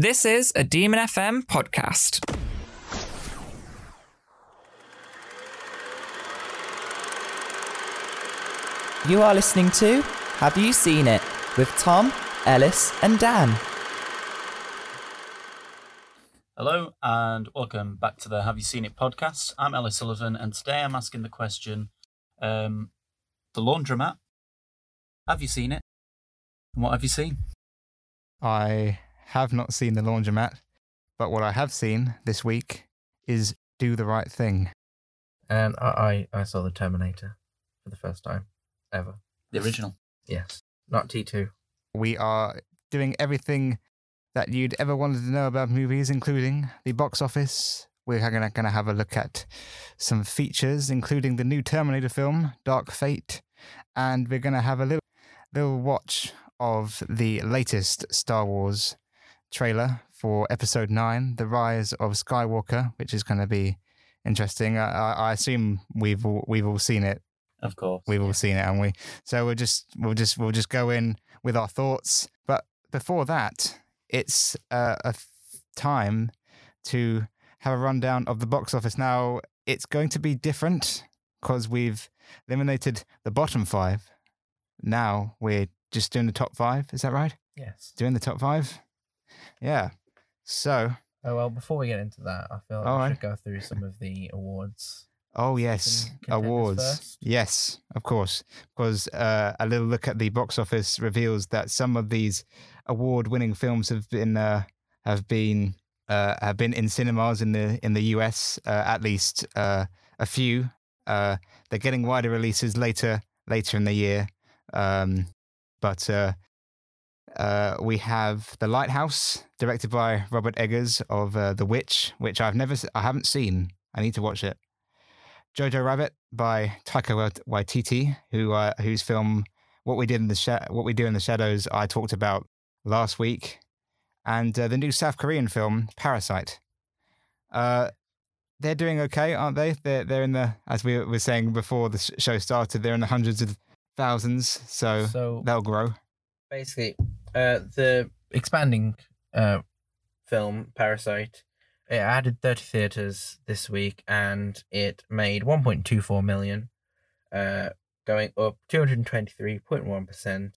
This is a Demon FM podcast. You are listening to Have You Seen It with Tom, Ellis, and Dan. Hello and welcome back to the Have You Seen It podcast. I'm Ellis Sullivan and today I'm asking the question um, The laundromat. Have you seen it? And what have you seen? I have not seen the laundromat, but what I have seen this week is Do the Right Thing. And I, I, I saw the Terminator for the first time ever. The original. Yes, not T2. We are doing everything that you'd ever wanted to know about movies, including the box office. We're going to have a look at some features, including the new Terminator film, Dark Fate, and we're going to have a little little watch of the latest Star Wars trailer for Episode Nine, The Rise of Skywalker, which is going to be interesting. I, I, I assume we've all, we've all seen it Of course. We've all seen it, haven't we? So we'll just we'll just we'll just go in with our thoughts. But before that, it's uh, a f- time to have a rundown of the box office. Now it's going to be different because we've eliminated the bottom five. Now we're just doing the top five. Is that right? Yes. Doing the top five. Yeah. So Oh well, before we get into that, I feel like we right. should go through some of the awards. Oh yes, awards. first? Yes, of course. Because uh, a little look at the box office reveals that some of these award-winning films have been uh, have been uh, have been in cinemas in the in the US. Uh, at least uh, a few. Uh, they're getting wider releases later later in the year. Um, but uh, we have The Lighthouse, directed by Robert Eggers of uh, The Witch, which I've never, I haven't seen. I need to watch it. Jojo Rabbit by Taika Waititi, who uh, whose film What We Did in the Sha- What We Do in the Shadows I talked about last week, and uh, the new South Korean film Parasite. Uh, they're doing okay, aren't they? They're they're in the as we were saying before the show started. They're in the hundreds of thousands, so So they'll grow. basically, uh, the expanding uh, film Parasite, it added 30 theaters this week, and it made 1.24 million, uh, going up 223.1 percent.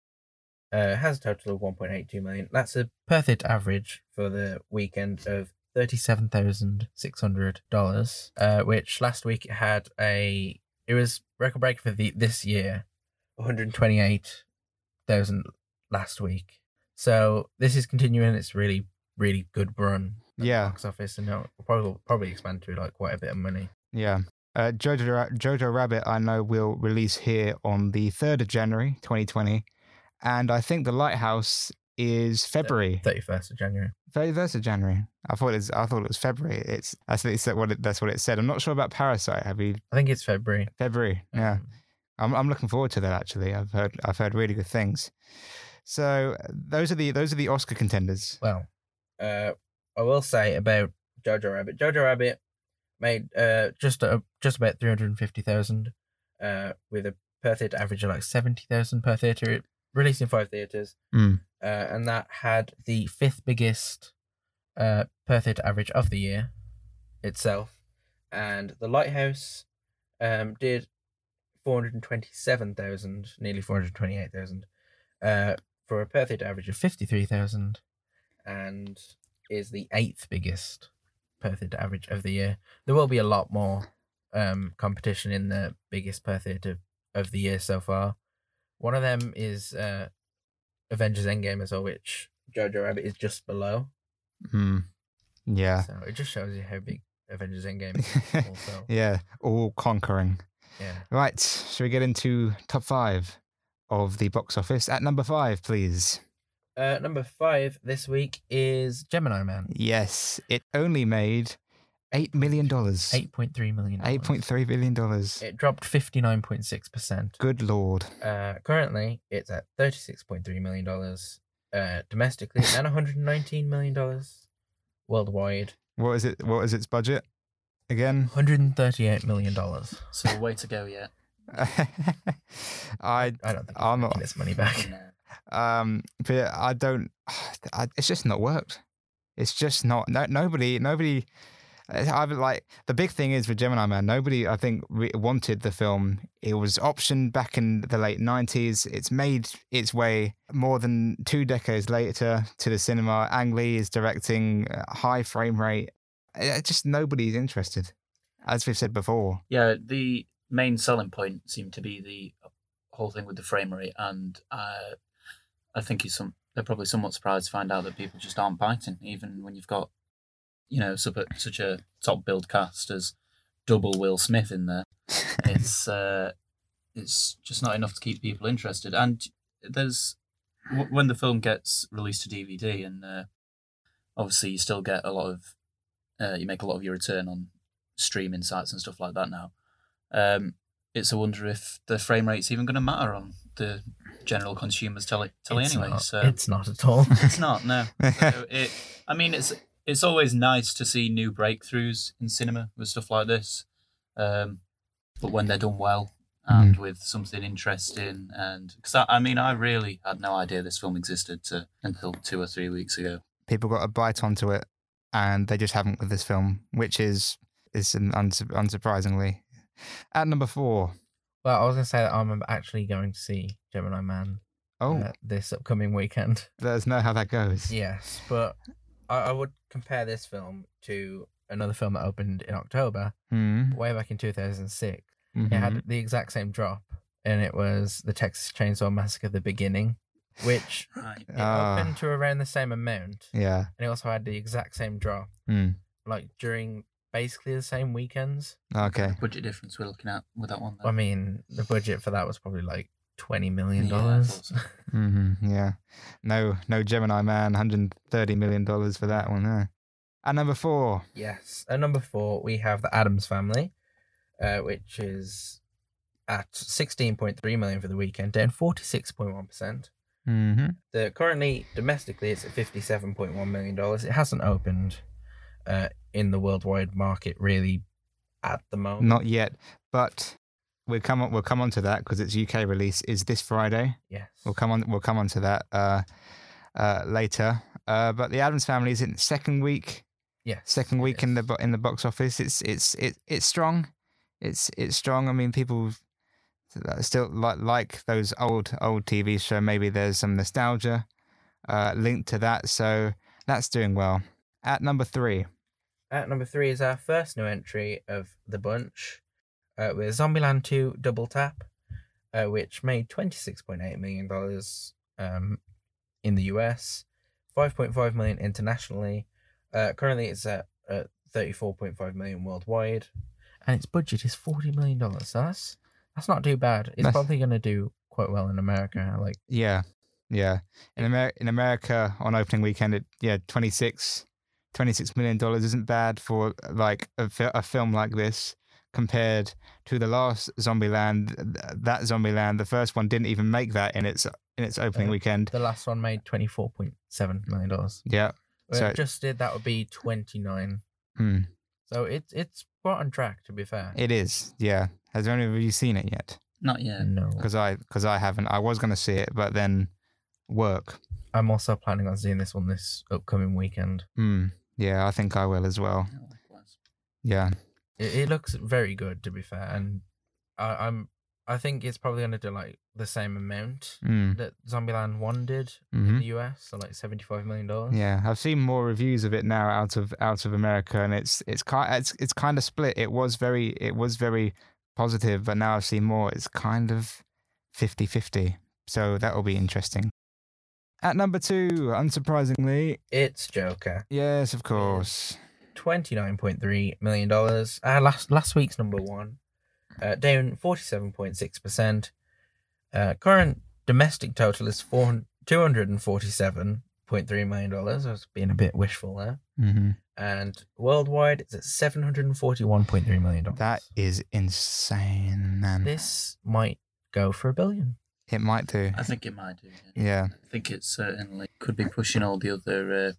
Uh, has a total of 1.82 million. That's a perfect average for the weekend of $37,600, uh, which last week it had a, it was record break for the this year, 128,000 last week. So this is continuing its really, really good run. Yeah. Box office and it'll probably, probably expand to like quite a bit of money. Yeah. Uh, Jojo, Jojo Rabbit, I know, will release here on the 3rd of January, 2020. And I think The Lighthouse is February. 31st of January. 31st of January. I thought it's I thought it was February. It's I think it's what it, that's what it said. I'm not sure about Parasite. Have you I think it's February. February? Yeah. Um, I'm I'm looking forward to that actually. I've heard I've heard really good things. So those are the those are the Oscar contenders. Well, uh, I will say about Jojo Rabbit. Jojo Rabbit made uh just a, just about three hundred and fifty thousand, uh, with a per theater average of like seventy thousand per theater. It released in five theaters, Mm. uh, and that had the fifth biggest, uh, per theater average of the year, itself. And the Lighthouse, um, did four hundred and twenty-seven thousand, nearly four hundred twenty-eight thousand, uh, for a per theater average of fifty-three thousand and is the eighth biggest per theatre average of the year. There will be a lot more um, competition in the biggest per theatre of the year so far. One of them is uh, Avengers Endgame as well, which Jojo Rabbit is just below. Mm. Yeah. So it just shows you how big Avengers Endgame is. Also. yeah. All conquering. Yeah. Right. Shall we get into top five of the box office? At number five, please. Uh, number five this week is Gemini Man. Yes, it only made eight million dollars. Eight point three million. Eight point three billion dollars. It dropped fifty nine point six percent. Good lord. Uh, currently, it's at thirty-six point three million dollars uh, domestically and one hundred nineteen million dollars worldwide. What is it? What is its budget? Again, One hundred thirty-eight million dollars. So way to go yet. I I don't think I'm I'm not- not this money back. Um, but I don't. I, it's just not worked. It's just not. No, nobody. Nobody. I would like the big thing is with Gemini Man. Nobody, I think, re- wanted the film. It was optioned back in the late nineties. It's made its way more than two decades later to the cinema. Ang Lee is directing, uh, high frame rate. Uh, just nobody's interested, as we've said before. Yeah, the main selling point seemed to be the whole thing with the frame rate, and uh, I think he's some. They're probably somewhat surprised to find out that people just aren't biting, even when you've got, you know, such a, such a top billed cast as double Will Smith in there. It's uh, it's just not enough to keep people interested. And there's when the film gets released to DVD, and uh, obviously you still get a lot of, uh, you make a lot of your return on streaming sites and stuff like that now. Um, it's a wonder if the frame rate's even going to matter on the general consumer's telly, telly it's anyway. Not, so It's not at all. it's not. No. So it. I mean, it's it's always nice to see new breakthroughs in cinema with stuff like this, um, but when they're done well and with something interesting, and because I, I mean, I really had no idea this film existed to, until two or three weeks ago. People got a bite onto it, and they just haven't with this film, which is is an unsurprisingly. At number four, well, I was gonna say that I'm actually going to see Gemini Man oh, uh, this upcoming weekend. let us know how that goes. Yes, but I, I would compare this film to another film that opened in October, Hmm. way back in 2006. It Mhm. had the exact same drop, and it was the Texas Chainsaw Massacre: The Beginning, which Right. it Ah. opened to around the same amount, Yeah. and it also had the exact same drop, Mm. like during basically the same weekends. Okay. Budget difference we're looking at with that one. I mean, the budget for that was probably like twenty million dollars. thought so. hmm Yeah. No, no Gemini Man, hundred thirty million dollars for that one. Huh? At number four, Yes. At number four, we have the Addams Family, uh, which is at 16.3 million for the weekend, down 46.1%. mm-hmm. The currently domestically it's at 57.1 million dollars. It hasn't opened uh, in the worldwide market really at the moment. not yet, but we'll come on. We'll come on to that because its UK release is this Friday. yes. We'll come on. We'll come on to that uh, uh, later. Uh, but the Addams Family is in second week. Yes. Second week in the in the box office. It's it's it, it's strong. It's it's strong. I mean, people still like like those old old TV show. Maybe there's some nostalgia uh, linked to that. So that's doing well. At number three, At number three is our first new entry of the bunch, uh, with Zombieland 2 Double Tap, uh, which made $26.8 million um, in the US, 5.5 million internationally. Uh, currently, it's at uh, 34.5 million worldwide, and its budget is $40 million. So that's, that's not too bad. It's That's- probably going to do quite well in America. Like, yeah, yeah. In America, in America on opening weekend, it yeah 26, 26 million dollars isn't bad for like a, fi- a film like this compared to the last Zombieland. th- That Zombieland, the first one didn't even make that in its in its opening Uh, weekend. the last one made $24.7 million. Yeah. Well, So- it just did, that would be 29 Hmm. So it's it's quite on track to be fair. It is. Yeah. Has any of you seen it yet? Not yet. no, Because I because I haven't. I was going to see it, but then work. I'm also planning on seeing this one this upcoming weekend. Hmm. Yeah, I think I will as well. Yeah, It, it looks very good to be fair, and I, I'm I think it's probably gonna do like the same amount Hmm. that Zombieland One did hmm in the US, so like seventy five million dollars. Yeah, I've seen more reviews of it now out of out of America, and it's it's kind it's it's kind of split. It was very it was very positive, but now I've seen more. It's kind of 50-50. So that will be interesting. At number two, unsurprisingly, It's Joker, yes, of course. twenty nine point three million dollars. Uh, last last week's number one, uh, down forty seven point six percent. Uh, current domestic total is four two hundred and forty seven point three million dollars. I was being a bit wishful there. hmm and worldwide it's at seven hundred and forty-one point three million dollars. That is insane, man. this might go for a billion. It might do. I think it might do. Yeah. Yeah. I think it certainly could be pushing all the other uh,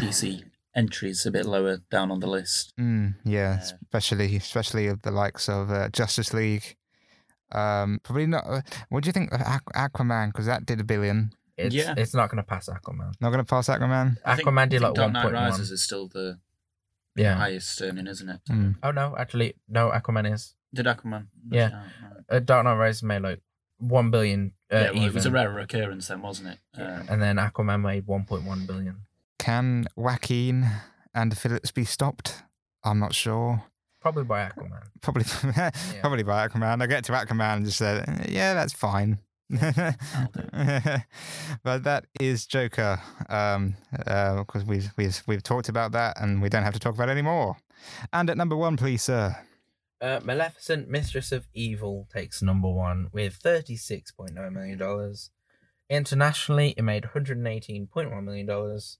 DC entries a bit lower down on the list. Mm, yeah, Yeah. especially especially of the likes of uh, Justice League. Um, probably not. Uh, what do you think of Aqu- Aquaman? Because that did a billion. it's Yeah. it's not going to pass Aquaman. Not going to pass Aquaman. I think- Aquaman I did think like Dark one Knight point. Rises is still the Yeah. highest earning, isn't it? Hmm. Oh no, actually, no. Aquaman is. Did Aquaman? Yeah. Right. Uh, Dark Knight Rises made like one billion. Uh, yeah, well, even, it was a rare occurrence then, wasn't it? Um, and then Aquaman made one point one billion. Can Joaquin and Phillips be stopped? I'm not sure. Probably by Aquaman. Probably, probably by Aquaman. I get to Aquaman and just say, yeah, that's fine. but that is Joker. Um, uh, because we've we've we've talked about that, and we don't have to talk about it anymore. And at number one, please, sir. Uh, Maleficent, Mistress of Evil, takes number one with thirty-six point nine million dollars. Internationally, it made one hundred eighteen point one million dollars,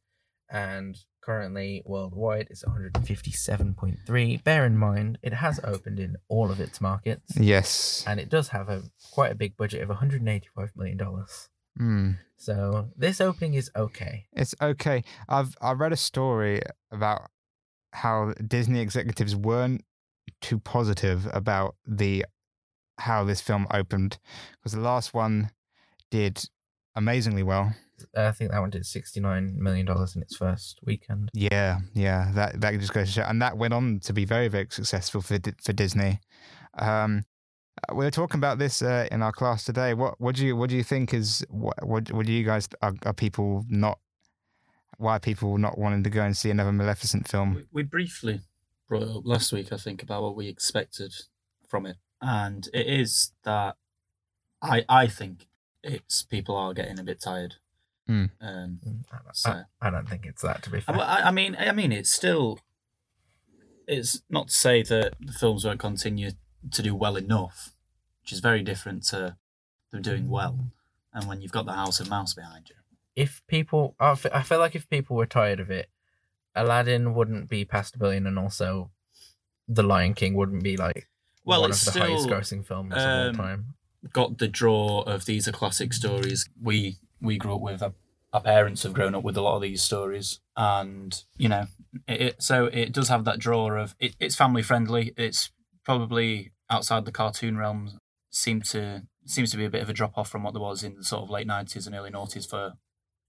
and currently worldwide it's one hundred fifty-seven point three. Bear in mind, it has opened in all of its markets, Yes. and it does have a quite a big budget of one hundred eighty-five million dollars. Hmm. So this opening is okay. It's okay. I've I read a story about how Disney executives weren't too positive about the how this film opened because the last one did amazingly well. I think that one did sixty-nine million dollars in its first weekend. Yeah, yeah, that that just goes to show, and that went on to be very very successful for for Disney. Um, we were talking about this uh, in our class today. What what do you what do you think is what what, what do you guys are, are people not why are people not wanting to go and see another Maleficent film? we, we briefly brought it up last week, I think, about what we expected from it, and it is that I I think it's people are getting a bit tired. Hmm. Um, I, so I don't think it's that to be fair. I I mean, I mean, it's still. It's not to say that the films won't continue to do well enough, which is very different to them doing well. And when you've got the House of Mouse behind you, if people, I I feel like if people were tired of it, Aladdin wouldn't be past a billion, and also The Lion King wouldn't be like well, one it's of the still highest grossing films of all um, time. got the draw of these are classic stories. We we grew up with our, our parents have grown up with a lot of these stories, and you know, it, it so it does have that draw of it, it's family friendly. It's probably outside the cartoon realm. Seem to seems to be a bit of a drop off from what there was in the sort of late nineties and early noughties for,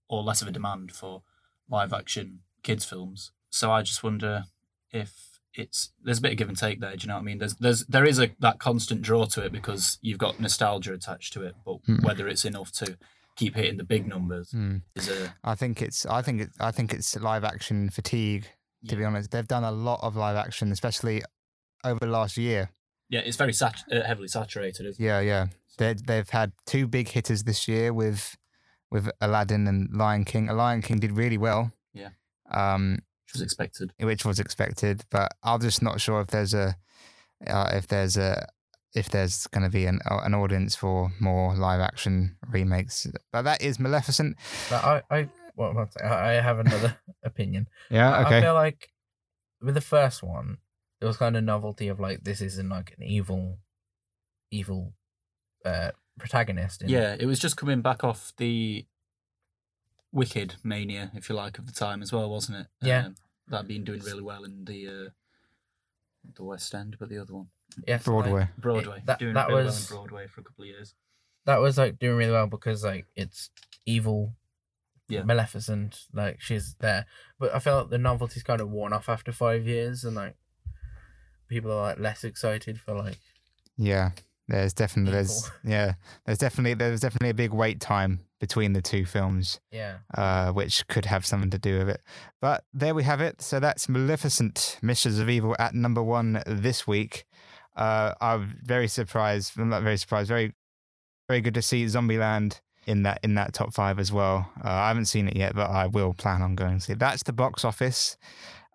or less of a demand for live action kids films. So I just wonder if it's there's a bit of give and take there. Do you know what I mean? There's there's there is a that constant draw to it because you've got nostalgia attached to it, but Hmm. whether it's enough to keep hitting the big numbers Hmm. is a I think it's I think it, I think it's live action fatigue. To be honest, they've done a lot of live action, especially over the last year. yeah, it's very sat- uh, heavily saturated. Isn't it? Yeah, yeah. They they've had two big hitters this year with with Aladdin and Lion King. Lion King did really well. Yeah. Um, Which was expected. which was expected, but I'm just not sure if there's a uh, if there's a if there's going to be an uh, an audience for more live action remakes. But that is Maleficent. But I, I, well, one second, I I have another opinion. Yeah. I- I feel like with the first one, it was kind of novelty of like this isn't like an evil, evil, uh, protagonist. In, Yeah, it was just coming back off the Wicked mania, if you like, of the time as well, wasn't it? Yeah. Um, that been doing really well in the uh, the West End, but the other one, Yes, like, Broadway. Broadway, that- doing that really was- well in Broadway for a couple of years. that was like doing really well because like it's evil Yeah. maleficent like she's there but i feel like the novelty's kind of worn off after five years and like people are like less excited for like Yeah. There's definitely there's yeah there's definitely there's definitely a big wait time between the two films, yeah uh, which could have something to do with it. But there we have it. So that's Maleficent, Mistress of Evil at number one this week. Uh, I'm very surprised. I'm not very surprised. Very, very good to see Zombieland in that in that top five as well. Uh, I haven't seen it yet, but I will plan on going to see. It. That's the box office.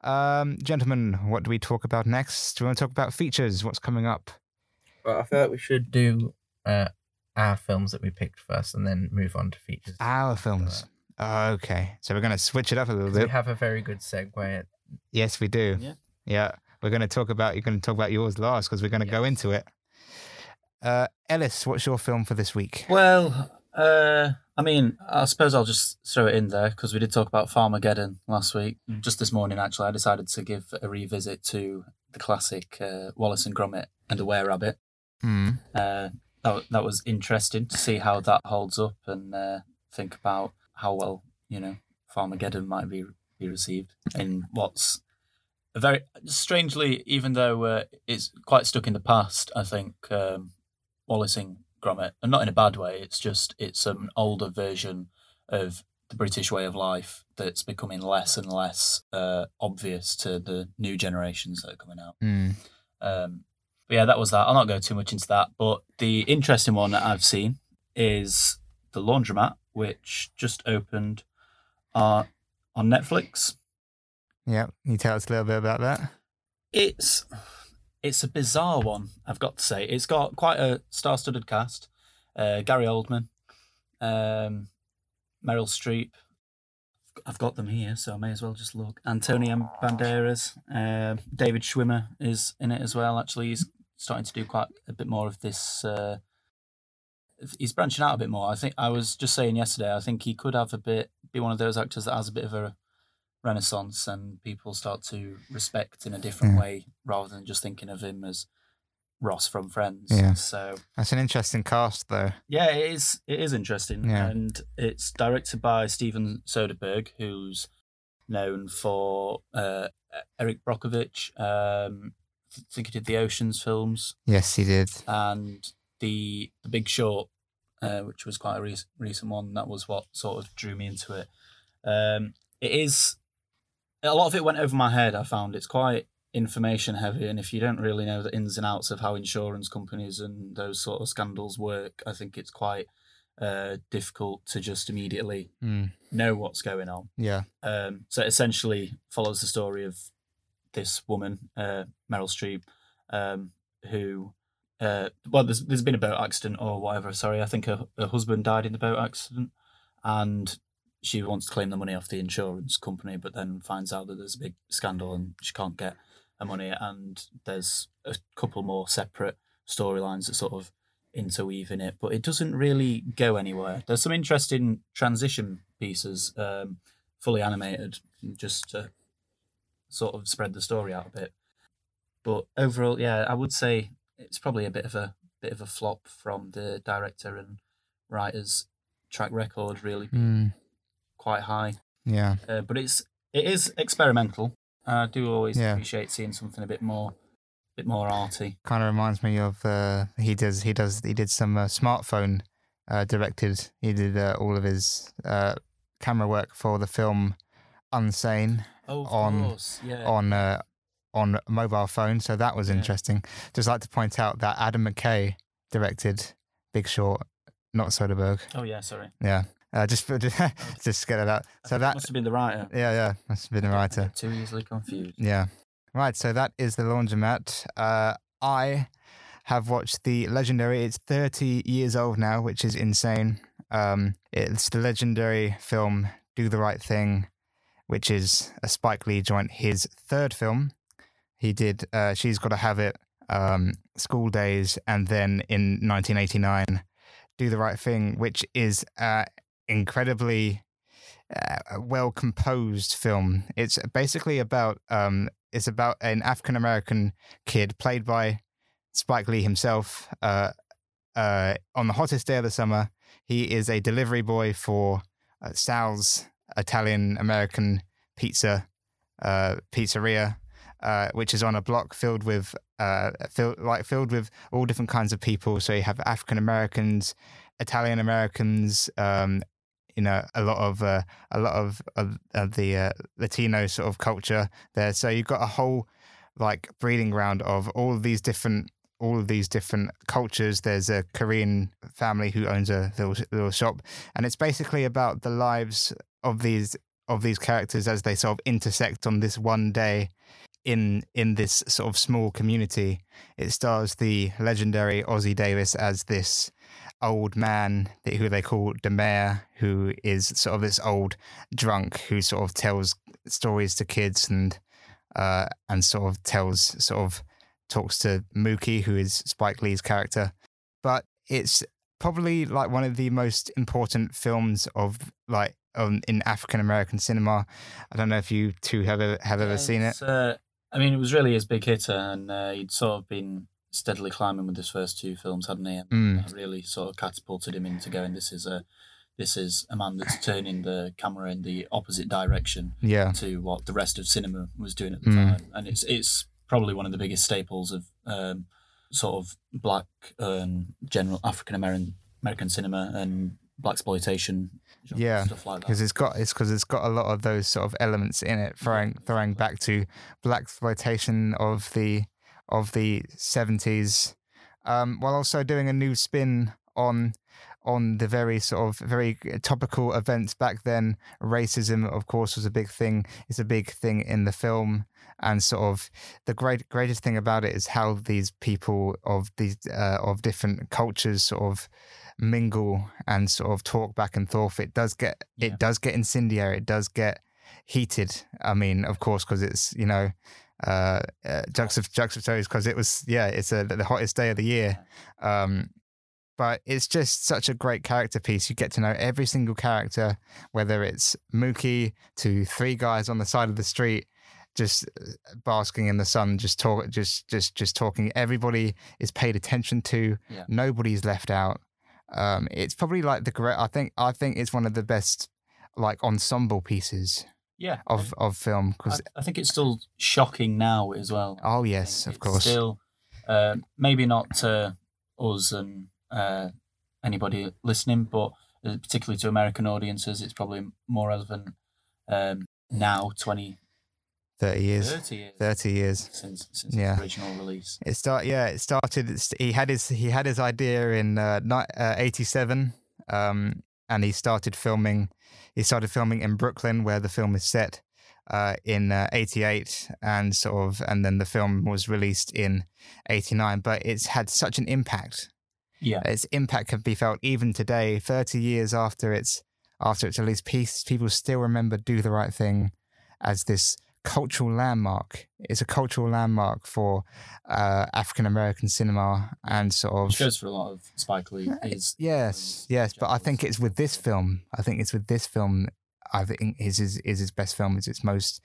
Um, gentlemen, what do we talk about next? Do we want to talk about features? What's coming up? But i feel like we should do uh our films that we picked first and then move on to features Our films. Okay, so we're going to switch it up a little 'Cause we bit. have a very good segue Yes, we do. Yeah. Yeah. We're going to talk about, you're going to talk about yours last because we're going to go into it. Uh, Ellis, what's your film for this week? Well, uh, I mean, I suppose I'll just throw it in there because we did talk about Farmageddon last week. Just this morning, actually, I decided to give a revisit to the classic uh, Wallace and Gromit and a Were Rabbit. Hmm. Uh, that, that was interesting to see how that holds up and uh, think about how well you know Farmageddon might be be received in what's a very strangely, even though uh, it's quite stuck in the past. I think um, Wallace and Gromit, and not in a bad way. It's just it's an older version of the British way of life that's becoming less and less uh, obvious to the new generations that are coming out. Mm. Um, but yeah, that was that. I'll not go too much into that. But the interesting one that I've seen is the Laundromat, which just opened uh, on Netflix. Yeah. Can you tell us a little bit about that? It's it's a bizarre one, I've got to say. It's got quite a star-studded cast. Uh, Gary Oldman, um, Meryl Streep. I've got them here, so I may as well just look. Antonio Banderas, uh, David Schwimmer is in it as well. Actually, he's starting to do quite a bit more of this. Uh, he's branching out a bit more. I think I was just saying yesterday. I think he could have a bit be one of those actors that has a bit of a renaissance, and people start to respect in a different Yeah. way rather than just thinking of him as Ross from Friends. Yeah. So That's an interesting cast, though. yeah, it is. It is interesting, Yeah. and it's directed by Steven Soderbergh, who's known for uh, Erin Brockovich. Um, think he did the Ocean's films Yes, he did. and the the Big Short, uh, which was quite a rec- recent one. That was what sort of drew me into it. Um, it is a lot of it went over my head. I found it's quite information heavy, and if you don't really know the ins and outs of how insurance companies and those sort of scandals work, I think it's quite uh, difficult to just immediately Mm. know what's going on. Yeah. Um, so it essentially follows the story of this woman, uh, Meryl Streep, um, who, uh, well, there's there's been a boat accident or whatever. Sorry, I think her, her husband died in the boat accident, and she wants to claim the money off the insurance company, but then finds out that there's a big scandal and she can't get her money. And there's a couple more separate storylines that sort of interweave in it, but it doesn't really go anywhere. There's some interesting transition pieces, um, fully animated, just to sort of spread the story out a bit. But overall, yeah, I would say it's probably a bit of a bit of a flop from the director and writers' track record, really Mm. quite high. Yeah. Uh, but it's it is experimental. I do always Yeah. appreciate seeing something a bit more, bit more arty. Kind of reminds me of uh, he does he does he did some uh, smartphone uh, directed. He did uh, all of his uh, camera work for the film Unsane Oh, On- yeah. on uh, on mobile phone. So that was Yeah. interesting. Just like to point out that Adam McKay directed Big Short, not Soderbergh. Oh yeah, sorry. Yeah. Uh, just for, just get it out. So that must have been the writer. yeah yeah must have been the writer. Too easily confused. Yeah. Right. So that is the laundromat. Uh, I have watched the legendary. It's 30 years old now, which is insane. Um, it's the legendary film Do the Right Thing, which is a Spike Lee joint, his third film. He did uh, She's Gotta Have It, um, School Days, and then in 1989, Do the Right Thing, which is uh, incredibly uh, well composed film. It's basically about um, it's about an African American kid played by Spike Lee himself. Uh, uh, on the hottest day of the summer, he is a delivery boy for uh, Sal's Italian American pizza uh, pizzeria, uh, which is on a block filled with uh, filled like filled with all different kinds of people. So you have African Americans, Italian Americans, um, you know, a lot of uh, a lot of, of, of the uh, Latino sort of culture there. So you've got a whole like breeding ground of all of these different all of these different cultures. There's a Korean family who owns a little little shop, and it's basically about the lives of these of these characters as they sort of intersect on this one day in in this sort of small community. It stars the legendary Ossie Davis as this old man who they call the mayor, who is sort of this old drunk who sort of tells stories to kids and uh, and sort of tells sort of talks to Mookie, who is Spike Lee's character. But it's probably like one of the most important films of like um, in African American cinema. I don't know if you two have ever, have ever seen it. Uh, I mean, it was really his big hitter, and uh, he'd sort of been steadily climbing with his first two films, hadn't he? Mm. that really sort of catapulted him into going. This is a this is a man that's turning the camera in the opposite direction Yeah. to what the rest of cinema was doing at the Mm. time, and it's it's probably one of the biggest staples of um, sort of black and general African American American cinema and black exploitation, Yeah, stuff like that. because it's got it's because it's got a lot of those sort of elements in it, throwing throwing back to black exploitation of the of the seventies, um, while also doing a new spin on on the very sort of very topical events back then. Racism, of course, was a big thing. It's a big thing in the film, and sort of the great greatest thing about it is how these people of these uh, of different cultures sort of mingle and sort of talk back and forth. It does get Yeah. it does get incendiary. It does get heated. I mean, of course, because it's you know uh, uh juxtap- juxtaposed because it was yeah it's a, the hottest day of the year. Um, but it's just such a great character piece. You get to know every single character, whether it's Mookie to three guys on the side of the street, just uh, basking in the sun, just talk, just just just talking. Everybody is paid attention to. Yeah. Nobody's left out. Um, it's probably like the correct. I think I think it's one of the best like ensemble pieces. Yeah. Of of film because I, I, think it's still shocking now as well. Oh yes, of course. Still, uh, maybe not to us and uh, anybody listening, but uh, particularly to American audiences, it's probably more relevant um, now, twenty 30 years. 30 years. 30 years. Since, since yeah. original release. It start yeah, it started he had his he had his idea in uh, uh, 87 um, and he started filming he started filming in Brooklyn where the film is set uh, in uh, 88 and sort of and then the film was released in 89 but it's had such an impact. Yeah. Its impact can be felt even today 30 years after its after its release piece people still remember do the right thing as this cultural landmark. It's a cultural landmark for uh, African American cinema and sort of which goes for a lot of Spike Lee. His yes, films, yes. But I think it's with this film. I think it's with this film. I think is his is his best film. Is its most.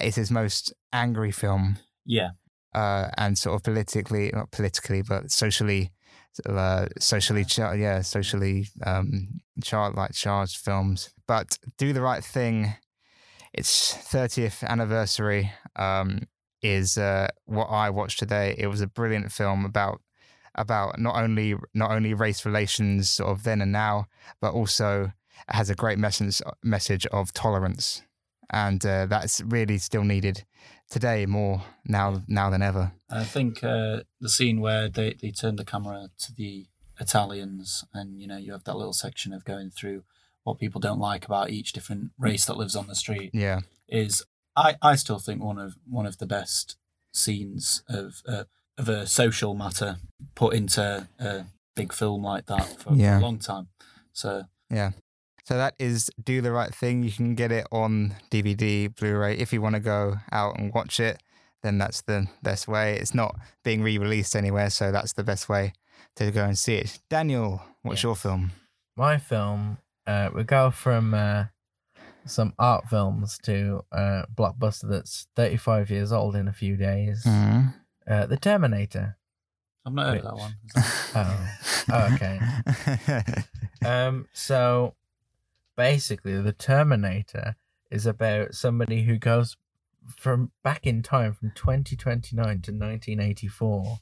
It's his most angry film, yeah, uh, and sort of politically, not politically, but socially, uh, socially, char- yeah, socially, um, char- like charged films. But do the right thing. Its thirtieth anniversary um, is uh, what I watched today. It was a brilliant film about about not only not only race relations sort of then and now, but also has a great message message of tolerance, and uh, that's really still needed today more now now than ever. I think uh, the scene where they they turn the camera to the Italians, and you know you have that little section of going through what people don't like about each different race that lives on the street Yeah, is I, I still think one of one of the best scenes of uh, of a social matter put into a big film like that for, Yeah. a long time. So Yeah. So that is Do the Right Thing. You can get it on DVD, Blu ray. If you want to go out and watch it, then that's the best way. It's not being re released anywhere, so that's the best way to go and see it. Daniel, what's your film? My film, uh, we go from uh, some art films to a blockbuster that's 35 years old in a few days. Mm-hmm. Uh, the Terminator. I've not heard of that one. That- Oh. Oh, okay. Um, so basically, the Terminator is about somebody who goes from back in time from 2029 to 1984,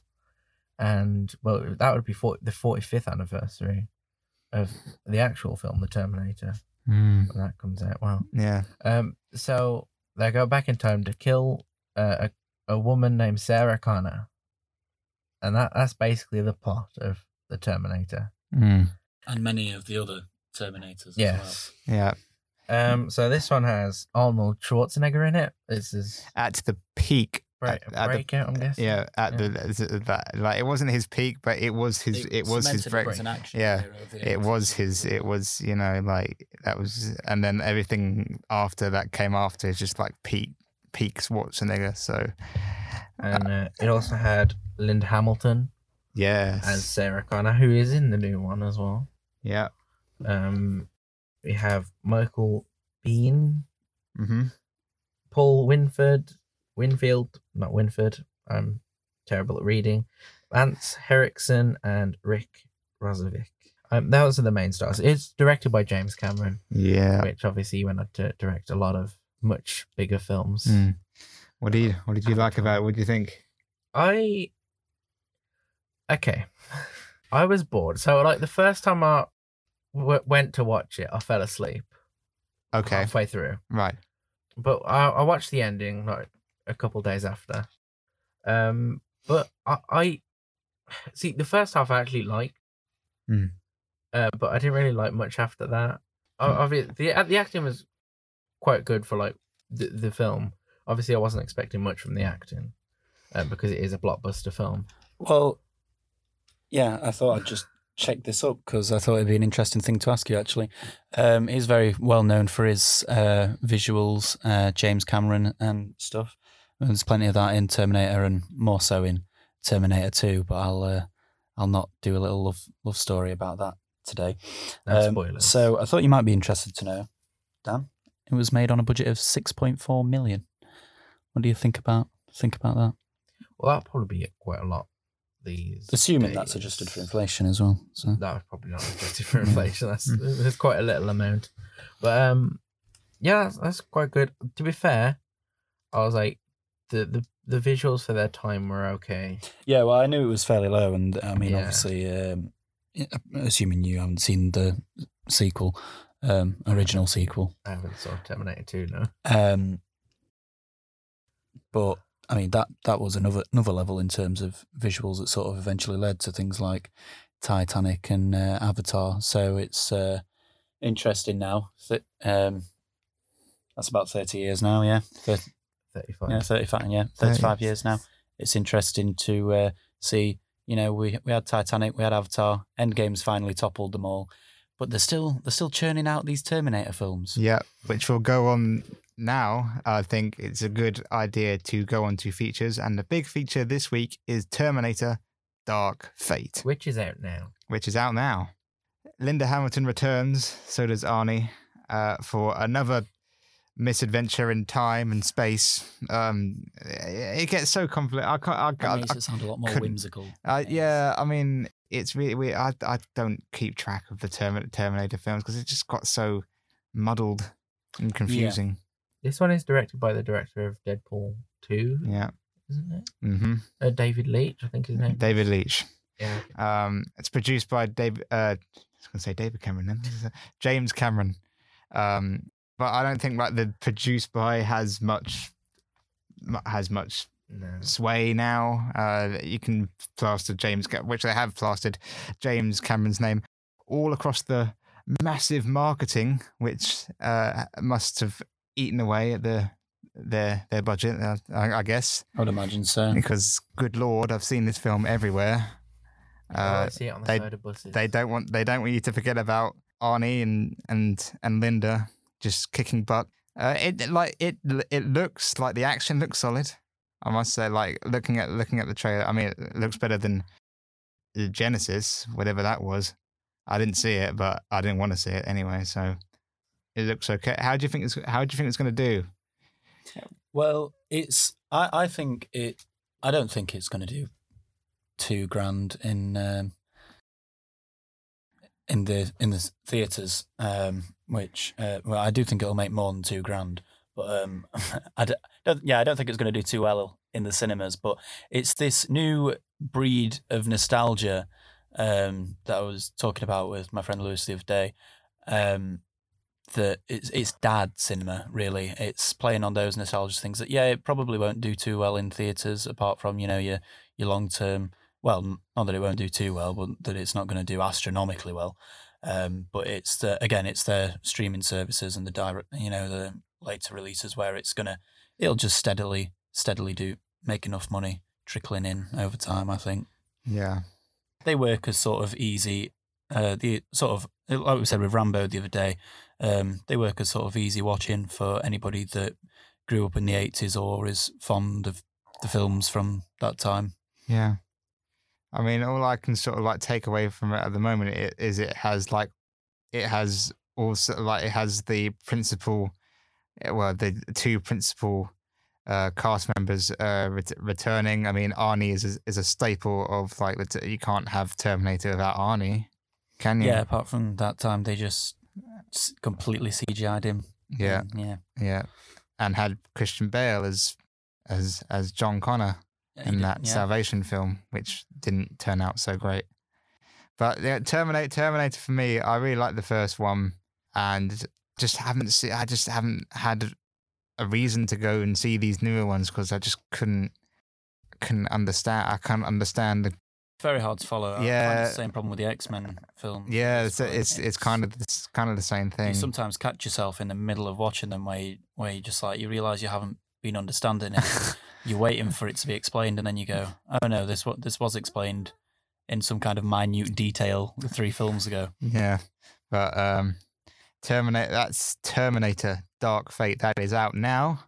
and well, that would be 40, the 45th anniversary of the actual film, The Terminator, Mm, when that comes out. Wow. yeah. Um, so they go back in time to kill uh, a a woman named Sarah Connor, and that that's basically the plot of the Terminator. Mm, and many of the other Terminators as Yes. yeah. Um. So this one has Arnold Schwarzenegger in it. This is At the peak. Break, at- at the- breakout. I'm guessing. Yeah, at Yeah. the that like it wasn't his peak, but it was his. It, was his cemented break. as an action Yeah, hero It was his. It was you know like that was, and then everything after that came after is just like peak peak Schwarzenegger. So And uh, it also had Linda Hamilton yes, as Sarah Connor, who is in the new one as well. yeah. Um. We have Michael Biehn, Mm-hmm. Paul Winford, Winfield, not Winford. I'm terrible at reading. Lance Henriksen and Rick Rossovich. Um, those are the main stars. It's directed by James Cameron, Yeah. which obviously went on to direct a lot of much bigger films. Mm. What do you What did you like about it? What do you think? I okay. I was bored. So like the first time I w- went to watch it, I fell asleep Okay. halfway through. Right. But I, I watched the ending like a couple days after. Um, but I, I see the first half I actually liked. Hmm. Uh, but I didn't really like much after that. I. Obviously, the the acting was quite good for like the the film. Obviously, I wasn't expecting much from the acting, uh, because it is a blockbuster film. Well, yeah, I thought I'd just check this up because I thought it'd be an interesting thing to ask you. Actually, um, he's very well known for his uh, visuals, uh, James Cameron and stuff. And there's plenty of that in Terminator, and more so in Terminator Two. But I'll uh, I'll not do a little love love story about that today. No Um, spoilers. So I thought you might be interested to know, Dan. It was made on a budget of six point four million. What do you think about think about that? well, that'd probably be quite a lot. These Assuming that's adjusted for inflation as well. So That was probably not adjusted for inflation. That's Mm. there's quite a little amount, but um, yeah, that's, that's quite good. To be fair, I was like, the the the visuals for their time were okay. Yeah, well, I knew it was fairly low, and I mean, Yeah. obviously, um, assuming you haven't seen the sequel, um, original sequel, I haven't saw Terminator Two no. um, but I mean that that was another another level in terms of visuals that sort of eventually led to things like Titanic and uh, Avatar. So it's uh, interesting now. That, um, that's about thirty years now. Yeah, Thir- Thirty five. yeah, thirty-five. Yeah, thirty-five years now. It's interesting to uh, see. You know, we we had Titanic, we had Avatar. Endgame's finally toppled them all, but they're still they're still churning out these Terminator films. Yeah, which will go on now. I think it's a good idea to go on to features, and the big feature this week is Terminator: Dark Fate, Which is out now. which is out now. Linda Hamilton returns, so does Arnie, uh, for another misadventure in time and space. Um, it gets so complicated. I can't. I, That I, makes it sound a lot more whimsical. Uh, yeah, I mean, it's really weird. I I don't keep track of the Term- Terminator films because it just got so muddled and confusing. This one is directed by the director of Deadpool Two, Yeah. isn't it? hmm Uh, David Leitch, I think his name. David Leitch. Yeah. Um, it's produced by David. Uh, I was gonna say David Cameron. Then James Cameron. Um, but I don't think like the produced by has much has much No. sway now. Uh, you can plaster James, which they have plastered James Cameron's name all across the massive marketing, which uh, must have eaten away at the their their budget. Uh, I, I guess I would imagine so. because good lord, I've seen this film everywhere. Oh, I Uh, see it on the they- side of buses. they don't want they don't want you to forget about Arnie and and and Linda just kicking butt. Uh, it like it it looks like the action looks solid. I must say, like looking at looking at the trailer, I mean, it looks better than Genisys, whatever that was. I didn't see it, but I didn't want to see it anyway, so it looks okay. How do you think it's How do you think it's going to do? Well, it's I, I think it I don't think it's going to do two grand in um, in the in the theaters. Um, which uh, well, I do think it'll make more than two grand, but um, I don't, yeah, I don't think it's going to do too well in the cinemas. But it's this new breed of nostalgia um, that I was talking about with my friend Lewis the other day. Um, that it's it's dad cinema really. It's playing on those nostalgia things that yeah, it probably won't do too well in theaters. Apart from you know your your long term. Well, not that it won't do too well, but that it's not going to do astronomically well. Um, but it's the again, it's their streaming services and the direct, you know, the later releases where it's gonna, it'll just steadily, steadily do make enough money trickling in over time. I think Yeah, they work as sort of easy, uh, the sort of like we said with Rambo the other day, um, they work as sort of easy watching for anybody that grew up in the eighties or is fond of the films from that time. Yeah. I mean, all I can sort of like take away from it at the moment is it has like, it has also like, it has the principal, eh, well, the two principal uh, cast members uh, ret- returning. I mean, Arnie is a, is a staple of like, the t- you can't have Terminator without Arnie. Can you? Yeah, apart from that time, they just completely CGI'd him. Yeah. Yeah. Yeah. And had Christian Bale as as as John Connor Yeah, he in did- that yeah. Salvation film, which didn't turn out so great. But yeah, Terminator Terminator for me, I really like the first one and just haven't see I just haven't had a reason to go and see these newer ones because I just couldn't couldn't understand I can't understand the Very hard to follow. Yeah. the same problem with the X Men film. yeah as it's it's, it's kind of it's kind of the same thing. You sometimes catch yourself in the middle of watching them where you, where you just like you realize you haven't been understanding it. You're waiting for it to be explained, and then you go, "Oh no, this what this was explained in some kind of minute detail three films ago." Yeah, but um, Terminator. That's Terminator: Dark Fate. That is out now.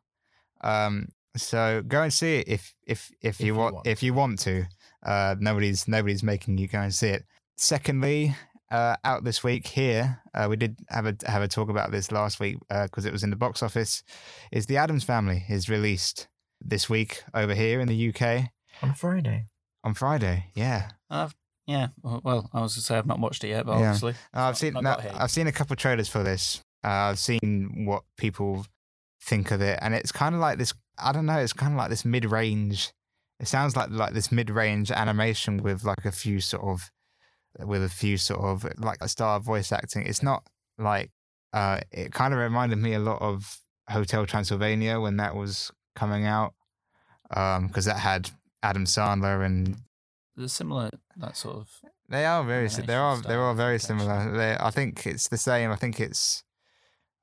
Um, so go and see it if if if, you, you want, want if you want to. Uh, nobody's nobody's making you go and see it. Secondly, uh, out this week here, uh, we did have a have a talk about this last week because it was in the box office. Is the Addams Family is released this week over here in the UK on Friday. on Friday? Yeah, I've, yeah, well, well, I was going to say I've not watched it yet, but Yeah. obviously I've not- seen not no. I've seen a couple of trailers for this. Uh, I've seen what people think of it, and it's kind of like this. I don't know. It's kind of like this mid-range. It sounds like like this mid-range animation with like a few sort of with a few sort of like a star voice acting. It's not like uh, it kind of reminded me a lot of Hotel Transylvania when that was coming out because that had Adam Sandler and there's similar that sort of they are very. They are. They are very similar. They, I think it's the same. I think it's.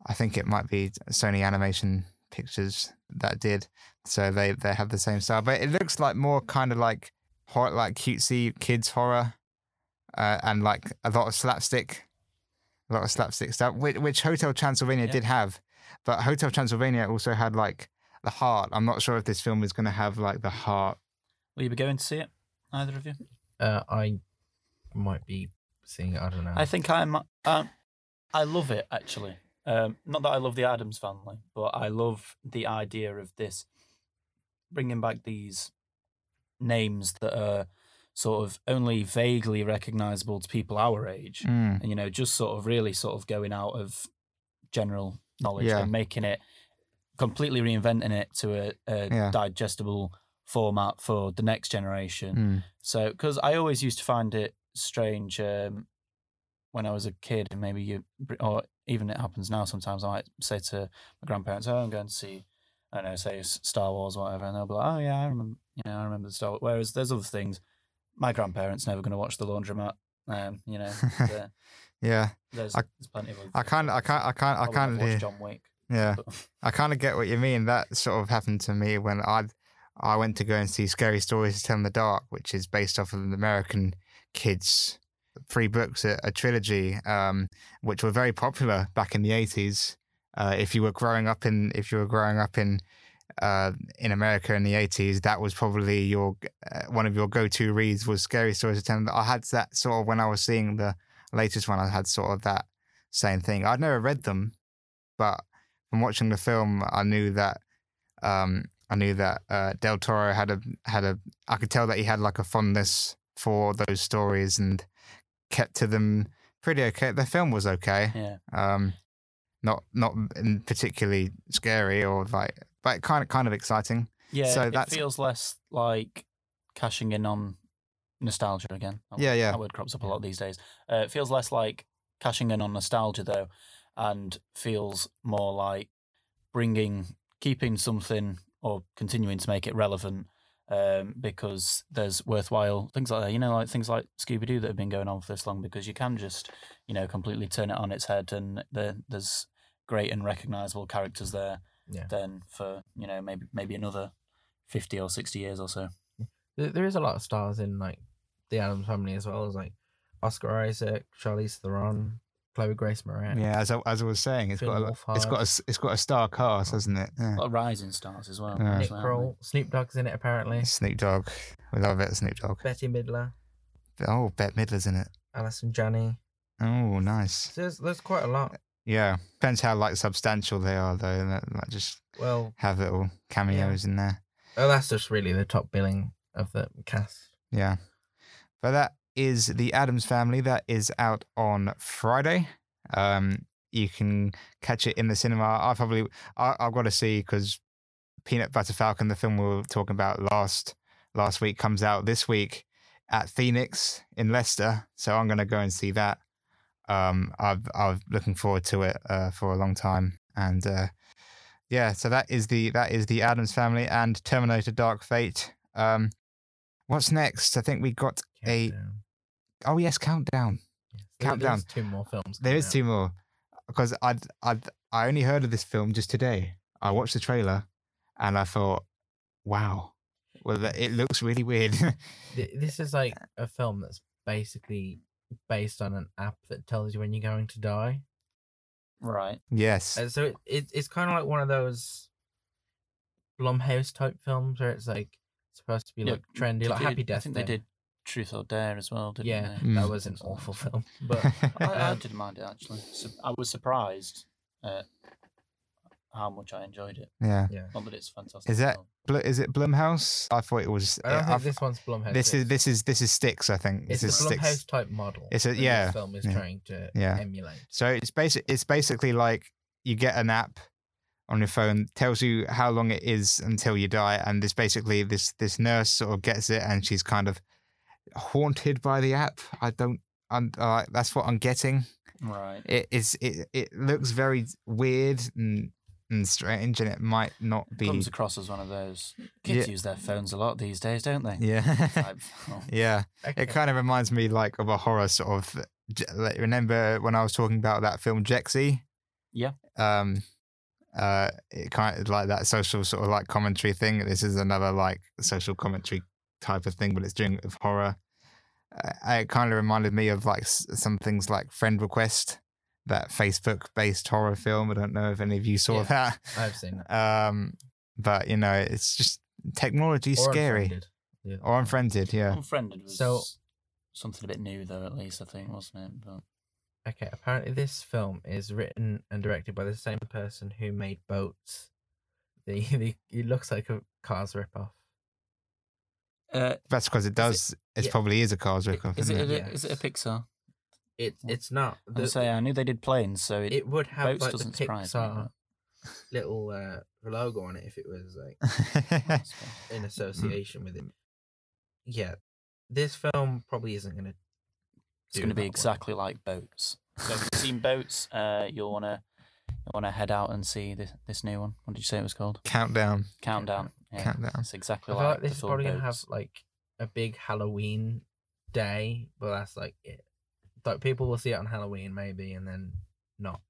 I think it might be Sony Animation Pictures that did. So they they have the same style, but it looks like more kind of like horror, like cutesy kids horror, uh, and like a lot of slapstick, a lot of slapstick stuff, which, which Hotel Transylvania Yeah. did have. But Hotel Transylvania also had like the heart. I'm not sure if this film is going to have like the heart. Will you be going to see it? Either of you? Uh, I might be seeing it. I don't know. I think I'm. Um, I love it actually. Um, not that I love the Addams family, but I love the idea of this bringing back these names that are sort of only vaguely recognizable to people our age, Mm. and you know, just sort of really sort of going out of general knowledge Yeah. and making it completely reinventing it to a, a Yeah. digestible format for the next generation. Mm. So, because I always used to find it strange um, when I was a kid, and maybe you, or even it happens now sometimes. I might say to my grandparents, "Oh, I'm going to see, I don't know, say Star Wars or whatever," and they'll be like, "Oh yeah, I remember, you know, I remember the Star." Wars. Whereas there's other things. My grandparents never going to watch the laundromat. Um, you know, the- Yeah, there's, I- there's plenty of. I of, I can't, I can't, I can't. never watched John Wick. Yeah, but- I kind of get what you mean. That sort of happened to me when I I went to go and see Scary Stories to Tell in the Dark, which is based off of an American kids three books, a, a trilogy, um, which were very popular back in the eighties. Uh, if you were growing up in if you were growing up in uh, in America in the eighties, that was probably your uh, one of your go to reads was Scary Stories to Tell. I had that sort of when I was seeing the latest one. I had sort of that same thing. I'd never read them, but from watching the film, I knew that um, I knew that uh, Del Toro had a had a. I could tell that he had like a fondness for those stories and kept to them pretty okay. The film was okay, yeah. um, not not particularly scary or like, but kind of kind of exciting. Yeah, So it that's- feels less like cashing in on nostalgia again. That Yeah, word- yeah. That word crops up a lot these days. Uh, it feels less like cashing in on nostalgia though, and feels more like bringing, keeping something or continuing to make it relevant. Um, because there's worthwhile things like that, you know, like things like Scooby Doo that have been going on for this long. Because you can just, you know, completely turn it on its head, and there, there's great and recognizable characters there Yeah. then for you know maybe maybe another 50 or 60 years or so There, there is a lot of stars in like the Addams family as well as like Oscar Isaac, Charlize Theron, Chloe Grace Moretz. Yeah, as I, as I was saying, it's Finn got a, it's got a it's got a star cast, hasn't it? Yeah. a lot of rising stars as well Yeah. Nick as Kroll, Snoop Dogg's in it apparently. Snoop Dogg, we love it, Snoop Dogg. Betty Midler, Oh, Bette Midler's in it. Allison Janney. Oh, nice. So there's, there's quite a lot. Yeah, depends how like substantial they are though. Like just Well, have little cameos in there. oh, that's just really the top billing of the cast. Yeah, but that is The Addams Family. That is out on Friday. Um, you can catch it in the cinema. I probably I, I've got to see because Peanut Butter Falcon, the film we were talking about last last week, comes out this week at Phoenix in Leicester. So I'm going to go and see that. Um, I've I've looking forward to it uh, for a long time, and uh, yeah, so that is the that is the Addams Family and Terminator: Dark Fate. Um, what's next? I think we got a oh yes, Countdown. Yes, Countdown. Two more films. There is out. two more because I I I only heard of this film just today. I watched the trailer and I thought, wow, well it looks really weird. This is like a film that's basically based on an app that tells you when you're going to die. Right. yes, And so it, it it's kind of like one of those Blumhouse type films where it's like supposed to be Yeah, like trendy, like they- Happy Death I think Day. they did Truth or Dare as well, didn't yeah, they? that Mm. was an awful film, but I, I Um, didn't mind it actually. Su- I was surprised at how much I enjoyed it. yeah. yeah. Not that it's fantastic. Is that. Bl- is it Blumhouse? I thought it was. I don't I think th- this one's Blumhouse. this is this is this is Sticks. I think it's this a is Blumhouse Sticks. type model. It's a- yeah, This film is yeah, trying to yeah. emulate. So it's basic. It's basically like you get an app on your phone, tells you how long it is until you die, and this basically this this nurse sort of gets it, and she's kind of haunted by the app. I don't. I'm, uh, that's what I'm getting. Right. It is. It it looks very weird and and strange, and it might not be. Comes across as one of those kids Yeah. use their phones a lot these days, don't they? Yeah. Type film. yeah. Okay. It kind of reminds me like of a horror sort of. Like, remember when I was talking about that film Jexi? Yeah. Um, uh, it kind of like that social sort of like commentary thing. This is another like social commentary type of thing, but it's doing it with horror. Uh, it kind of reminded me of like s- some things like Friend Request, that Facebook-based horror film. I don't know if any of you saw Yeah. I've seen that. Um, but you know, it's just technology scary Unfriended, the other or one. unfriended. Yeah. Unfriended was So- something a bit new though, at least I think, wasn't it? But Okay, apparently this film is written and directed by the same person who made Boats. The, the it looks like a Cars ripoff. uh, That's because it does. It, yeah. probably is a Cars ripoff. is isn't it, it? a, is it a Pixar? It it's not. I The, would say I knew they did planes, so it, it would have Boats like the doesn't surprise me, Pixar little uh, logo on it if it was like in association with it. Yeah, this film probably isn't gonna. It's do going to be that well. exactly like boats. So if you've seen boats, uh, you'll want to you want to head out and see this this new one. What did you say it was called? Countdown. Countdown. Yeah, Countdown. It's exactly I like, like this the is film probably gonna have like a big Halloween day, but that's like it. Like people will see it on Halloween maybe, and then not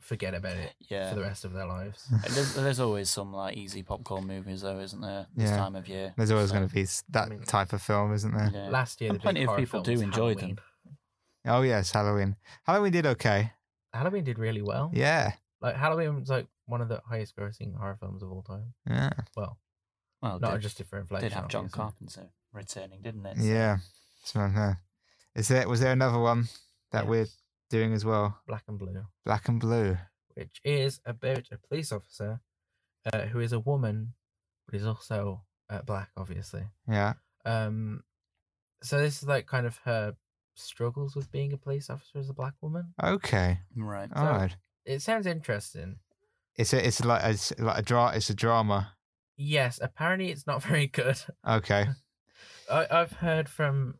forget about it yeah. for the rest of their lives. And There's, there's always some like easy popcorn movies though, isn't there? This Yeah. time of year. There's always So, going to be s- that mean- type of film, isn't there? yeah. Last year, And the plenty of people do was enjoy them. Oh yes, Halloween. Halloween did okay. Halloween did really well. Yeah, Like Halloween was like one of the highest grossing horror films of all time. yeah, Well, Well, not did, adjusted for inflation. did have John obviously. Carpenter returning, didn't it? So- yeah. So, uh, is there was there another one that we're doing as well? Black and Blue, Black and Blue. which is about a police officer uh, who is a woman, but is also uh, black, obviously. Yeah. Um, so this is like kind of her struggles with being a police officer as a black woman. Okay. Right. All right. It sounds interesting. It's a it's like a, it's like a dra- It's a drama. Yes, apparently it's not very good. Okay. I, I've heard from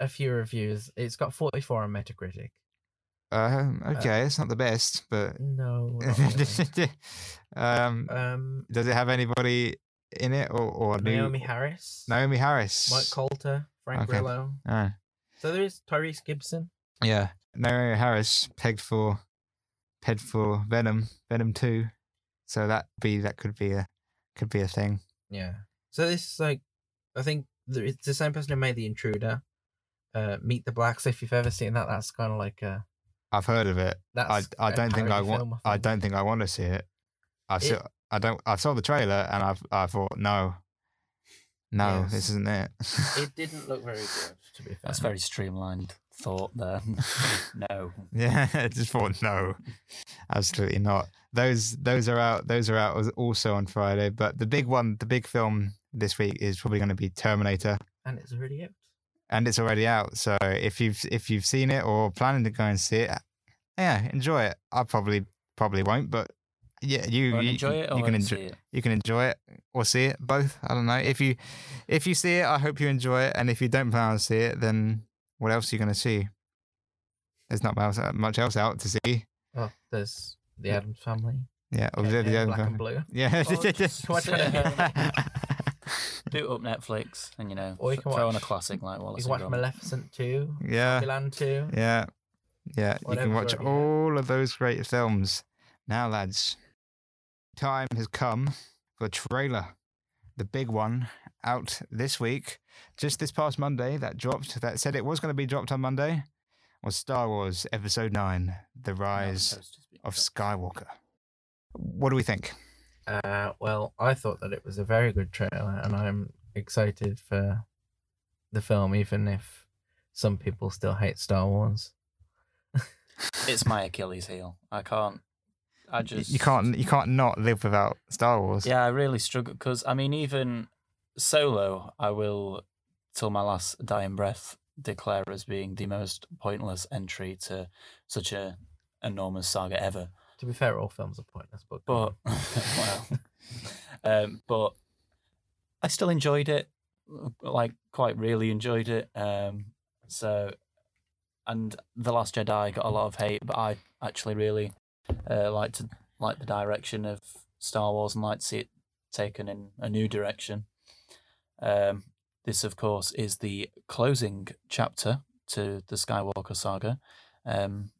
a few reviews. It's got 44 on Metacritic. Um. Okay. it's not the best, but. No. really. um. um, Does it have anybody in it or or new- Naomie Harris, Naomie Harris. Mike Colter, Frank Okay. Grillo. Ah. So there is Tyrese Gibson. Yeah, Naomie Harris pegged for pegged for Venom, Venom Two, so that be that could be a could be a thing. Yeah. So this is like, I think the, it's the same person who made The Intruder. Uh, Meet the Blacks. If you've ever seen that, that's kind of like a. I've heard of it. I That's I a don't think I want film, I think. don't think I want to see it. I saw I don't I saw the trailer and I I thought no, no, Yes. this isn't it. It didn't look very good, to be fair. That's very streamlined thought there. no. yeah, I just thought no, absolutely not. Those those are out. Those are out as- also on Friday. But the big one, the big film this week is probably going to be Terminator. and it's already out. And it's already out. So if you've if you've seen it or planning to go and see it, yeah, enjoy it. I probably probably won't, but yeah, you you, enjoy it or you can enjoy see it. you can enjoy it or see it both. I don't know if you if you see it, I hope you enjoy it, and if you don't plan to see it, then what else are you going to see? There's not much much else out to see. Oh, there's the Addams Family. Yeah, or Ken- the- the other Black and. Blue. Yeah, oh, Or boot up Netflix and you know Or you th- can throw on a classic like You Wallace can and watch Gromit. Maleficent 2, yeah, Milan 2. yeah. Yeah, you can watch all of those great films. Now, lads, time has come for the trailer, the big one, out this week. Just this past Monday, that dropped. That said it was going to be dropped on Monday. Was Star Wars Episode Nine: The Rise posters being of. Skywalker. What do we think? Uh, well, I thought that it was a very good trailer, and I'm excited for the film, even if some people still hate Star Wars. It's my Achilles heel. I can't. I Y- just You can't. You can't not live without Star Wars. Yeah, I really struggle because I mean, even Solo, I will till my last dying breath declare as being the most pointless entry to such a enormous saga ever. To be fair, all films are pointless, but But well, um, but I still enjoyed it, like quite really enjoyed it. Um, so, and the Last Jedi got a lot of hate, but I actually really uh, like to like the direction of Star Wars and like to see it taken in a new direction. Um, this, of course, is the closing chapter to the Skywalker saga. Um,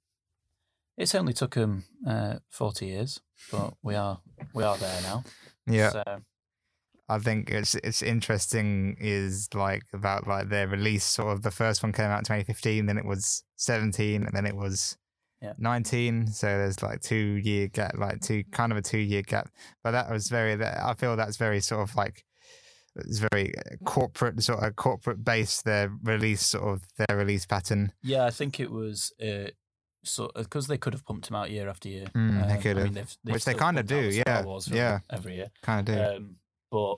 it's only took them uh, forty years, but we are we are there now. Yeah. So, I think it's it's interesting is like about like their release sort of the first one came out in 2015 then it was 17 and then it was Yeah. 19 so there's like two year gap like two kind of a two year gap but that was very I feel that's very sort of like it's very uh, corporate sort of corporate based their release sort of their release pattern yeah, I think it was uh, so because they could have pumped them out year after year. Mm, they Um, could I have. mean, they've- they've Which they kinda do, yeah, yeah. every year. kind of do Um, but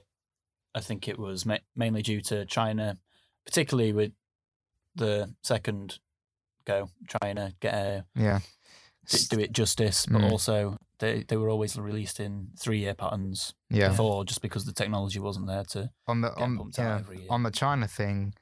I think it was ma- mainly due to China, particularly with the second go, trying to get a yeah d- do it justice, but Mm. also they they were always released in three year patterns yeah before, just because the technology wasn't there to. on the get on pumped out yeah, every year. on the China thing,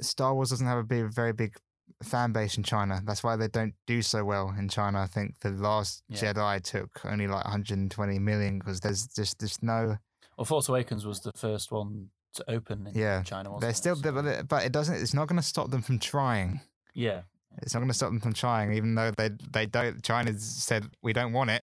Star Wars doesn't have a big, very big fan base in China. That's why they don't do so well in China. I think the last Yeah. Jedi took only like 120 million because there's just there's no Well, Force Awakens was the first one to open in Yeah, China. Wasn't they're it? still So- but it, doesn't it's not going to stop them from trying. yeah. It's not going to stop them from trying, even though they they don't. China's said we don't want it.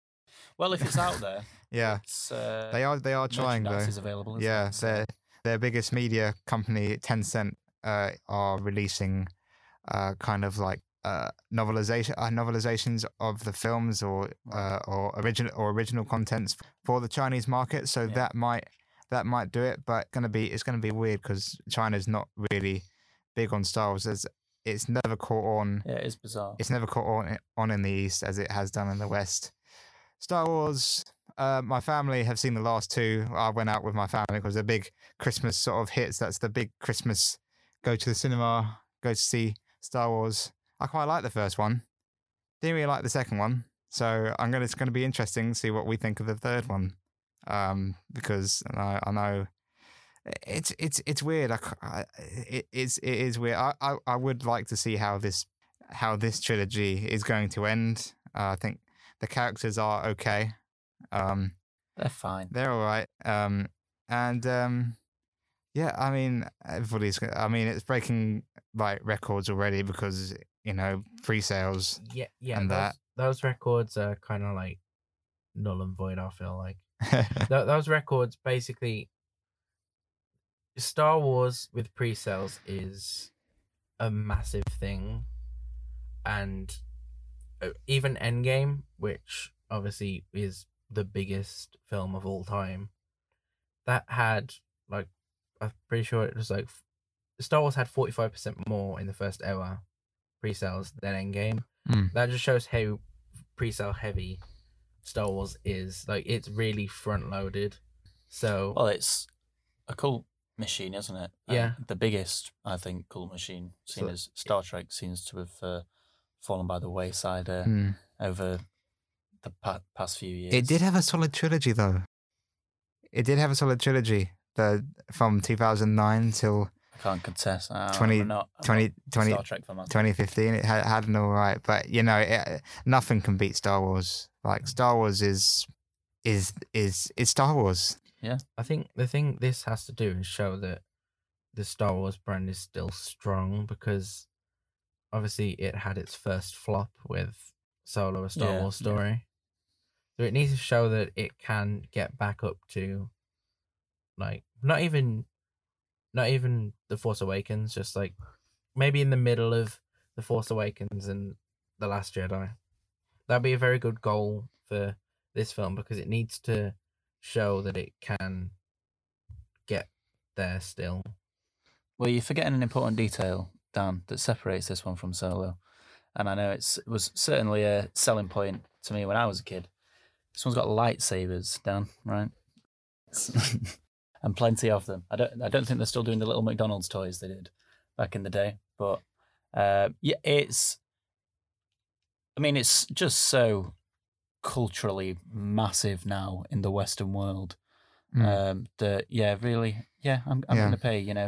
Well, if it's out there, Yeah, it's, uh, they are they are trying though. is available. Yeah, it? So- their their biggest media company, Tencent, uh, are releasing uh, kind of like uh, novelization uh, novelizations of the films or uh, or original or original contents for the Chinese market. So Yeah. that might that might do it, but gonna be it's gonna be weird because China's not really big on Star Wars. There's, it's never caught on. yeah, it's bizarre. It's never caught on on in the East as it has done in the West. Star Wars. Uh, my family have seen the last two. I went out with my family because they're big Christmas sort of hits. That's the big Christmas. Go to the cinema. Go to see Star Wars. I quite like the first one. Didn't really like the second one. So I'm gonna. It's gonna be interesting to see what we think of the third one. Um, because I, I know it's it's it's weird. I, I- it, it's it is weird. I, I I would like to see how this how this trilogy is going to end. Uh, I think the characters are okay. Um, They're fine. they're all right. Um, and um, yeah, I mean, everybody's. I mean, it's breaking like records already because you know pre-sales. yeah, yeah, and those, that. those records are kind of like null and void. I feel like Th- those records basically. Star Wars with pre-sales is a massive thing, and uh, even Endgame, which obviously is the biggest film of all time, that had like I'm pretty sure it was like Star Wars had forty five percent more in the first hour pre-sales than Endgame. Mm. That just shows how pre-sale heavy Star Wars is. Like it's really front loaded. So Well, it's a cult machine, isn't it? Uh, Yeah. the biggest, I think, cult machine. Seen So- as Star Trek seems to have uh, fallen by the wayside uh, Hmm. over the pa- past few years. It did have a solid trilogy, though. It did have a solid trilogy. The from 2009 till I can't contest. I, 20 I'm not, I'm 20, not 20 Star Trek fan. 2015. It had, had an all right, but you know, it, nothing can beat Star Wars. Like mm. Star Wars is is is is Star Wars. Yeah, I think the thing this has to do is show that the Star Wars brand is still strong because obviously it had its first flop with Solo, a Star Yeah, Wars yeah. story. So it needs to show that it can get back up to like not even not even The Force Awakens, just like maybe in the middle of The Force Awakens and The Last Jedi. That'd be a very good goal for this film because it needs to show that it can get there still. Well, you're forgetting an important detail, Dan, that separates this one from Solo. And I know it's it was certainly a selling point to me when I was a kid. This one's got lightsabers, Dan, right? and plenty of them. I don't I don't think they're still doing the little McDonald's toys they did back in the day. But uh, yeah, it's I mean, it's just so culturally massive now in the Western world Mm. um that yeah really yeah i'm, I'm Yeah. gonna pay you know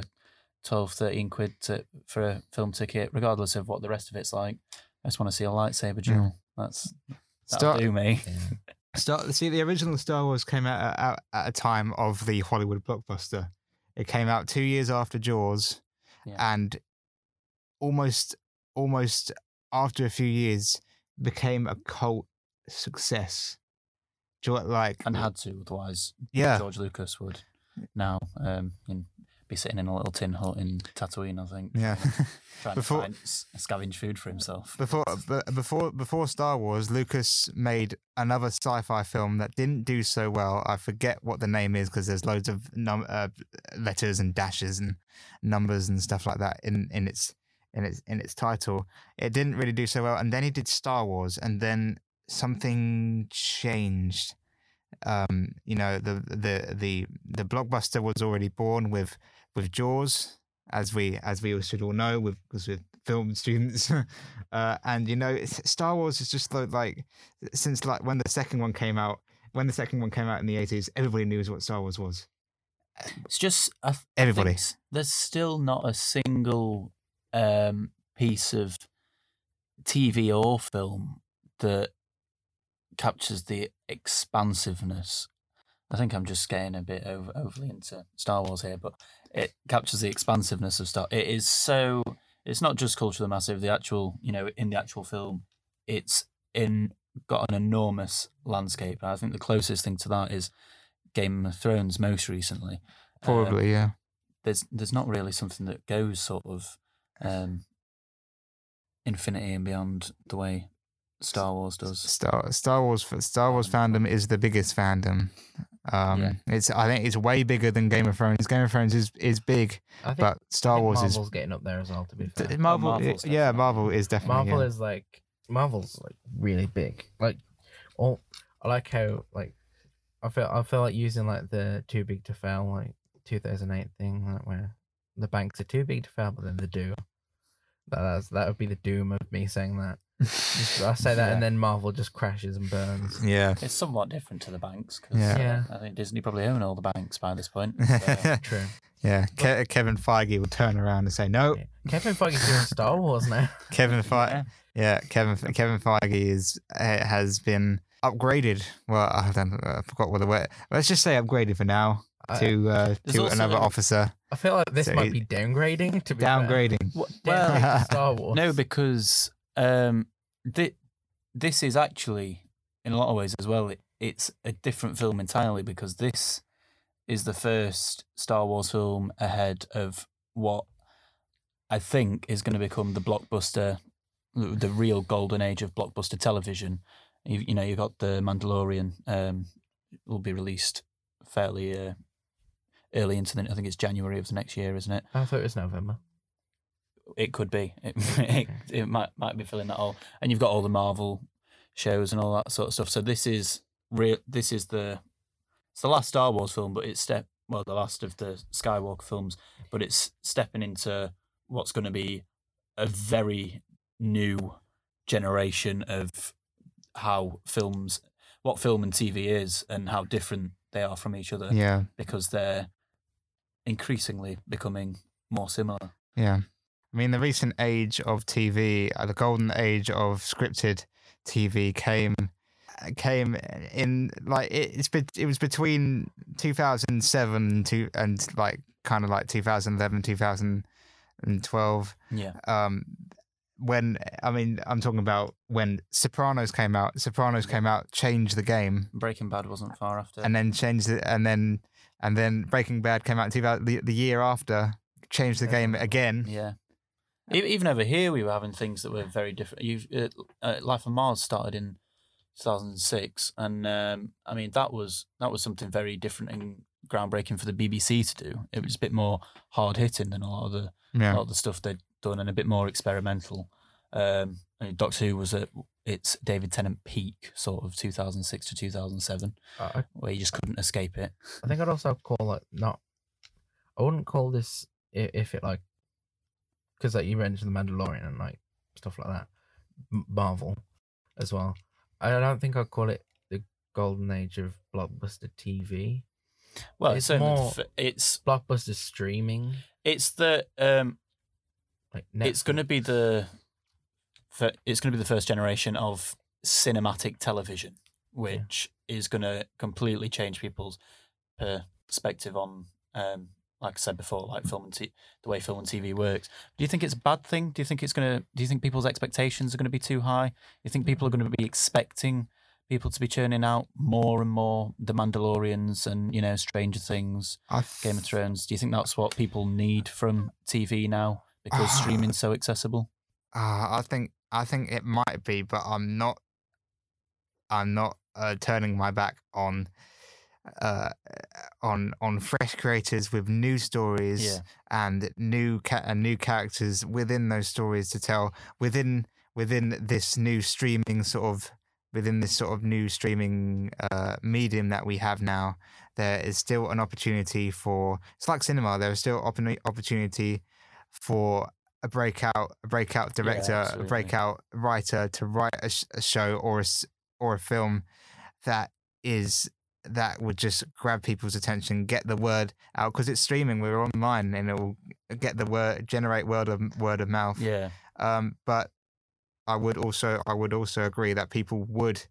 12 13 quid to, for a film ticket regardless of what the rest of it's like i just want to see a lightsaber duel that's that'll Star, do me Star, see, the original Star Wars came out at, at, a time of the Hollywood blockbuster. It came out two years after Jaws, Yeah. and almost, almost after a few years, became a cult success. Like, and had to otherwise yeah, george lucas would now um in, be sitting in a little tin hut in tatooine i think yeah. trying Before- to find scavenge food for himself before, before, before Star Wars, Lucas made another sci-fi film that didn't do so well. I forget what the name is because there's loads of num- uh, letters and dashes and numbers and stuff like that in in its in its in its title. It didn't really do so well, and then he did Star Wars, and then something changed. Um, you know, the the the the blockbuster was already born with with Jaws, as we as we should all know, with because with film students, uh, and you know, Star Wars is just like, like since like when the second one came out, when the second one came out in the eighties, everybody knew what Star Wars was. it's just I, th- Everybody. there's still not a single um piece of tv or film that captures the expansiveness. I think i'm just getting a bit over, overly into star wars here but it captures the expansiveness of star it is so it's not just culturally massive the actual you know in the actual film it's in got an enormous landscape. I think the closest thing to that is game of thrones most recently. Um, Probably, yeah. there's there's not really something that goes sort of um infinity and beyond the way Star Wars does. Star Star Wars Star Wars fandom is the biggest fandom. Um, Yeah. it's I think it's way bigger than Game of Thrones. Game of Thrones is is big, I think, but Star Wars Marvel's getting up there as well. To be is fair, Marvel. Marvel's yeah, Marvel is definitely Marvel yeah. is like Marvel's like really big. Like, all I like how like I feel I feel like using like the too big to fail like 2008 thing like where the banks are too big to fail, but then they do. That that's, that would be the doom of me saying that. I say that, and then Marvel just crashes and burns. yeah. It's somewhat different to the banks because Yeah. Yeah. I think Disney probably own all the banks by this point. so- True. yeah, Ke- Kevin Feige will turn around and say, "No, Yeah. Kevin Feige's doing Star Wars now. Kevin Feige, Yeah. yeah, Kevin Kevin Feige is uh, has been upgraded. Well, I don't, I forgot what the word. Let's just say upgraded for now I, to uh, There's to also- another officer. I feel like this So might it- be downgrading. To be fair. Downgrading. Well, Downgrading to Star Wars. no, because um, thi- this is actually, in a lot of ways as well, it, it's a different film entirely because this is the first Star Wars film ahead of what I think is going to become the blockbuster, the the real golden age of blockbuster television. You, you know, you've got the Mandalorian um, will be released fairly uh, early into the. I think it's January of the next year, isn't it? I thought it was November. It could be. It, it, it might might be filling that hole. And you've got all the Marvel shows and all that sort of stuff. So this is real. This is the it's the last Star Wars film, but it's step well, the last of the Skywalker films, but it's stepping into what's going to be a very new generation of how films, what film and TV is, and how different they are from each other Yeah, because they're increasingly becoming more similar. yeah. I mean, the recent age of TV, uh, the golden age of scripted TV, came came in like it, it's it was between 2007 to and like kind of like 2011 2012 Yeah, um when i mean i'm talking about when sopranos came out. Sopranos came out changed the game. Breaking Bad wasn't far after. and then changed it and then and then breaking bad came out in 2000, the, the year after changed the game again. Yeah. Even over here, we were having things that were very different. You, uh, uh, Life on Mars started in 2006, and um, I mean that was that was something very different and groundbreaking for the BBC to do. It was a bit more hard hitting than a lot of the a yeah lot of the stuff they'd done, and a bit more experimental. Um, I mean, Doctor Who was at its David Tennant peak, sort of 2006 to 2007, I, where you just couldn't escape it. I think I'd also call it not. I wouldn't call this if it like, because like you mentioned the Mandalorian and like stuff like that, Marvel, as well. I don't think I'd call it the golden age of blockbuster TV. Well, It's it's more- f- it's Blockbuster streaming, it's the um, like it's going to be the it's going to be the first generation of cinematic television which is going to completely change people's perspective on um like I said before like film and t- the way film and TV works do you think it's a bad thing do you think it's going to do you think people's expectations are going to be too high do you think people are going to be expecting people to be churning out more and more the Mandalorians and you know Stranger Things I Game of Thrones. Do you think that's what people need from TV now because streaming's so accessible? Uh, I think I think it might be, but I'm not. I'm not uh, turning my back on, uh, on on fresh creators with new stories Yeah. and new ca- and new characters within those stories to tell within within this new streaming sort of within this sort of new streaming uh, medium that we have now. There is still an opportunity for it's like cinema. There is still oppor- opportunity for a breakout a breakout director, a breakout writer to write a, sh- a show or a or a film that is that would just grab people's attention, get the word out because it's streaming. We're online, and it will get the word, generate word of word of mouth. Yeah, Um, but I would also I would also agree that people would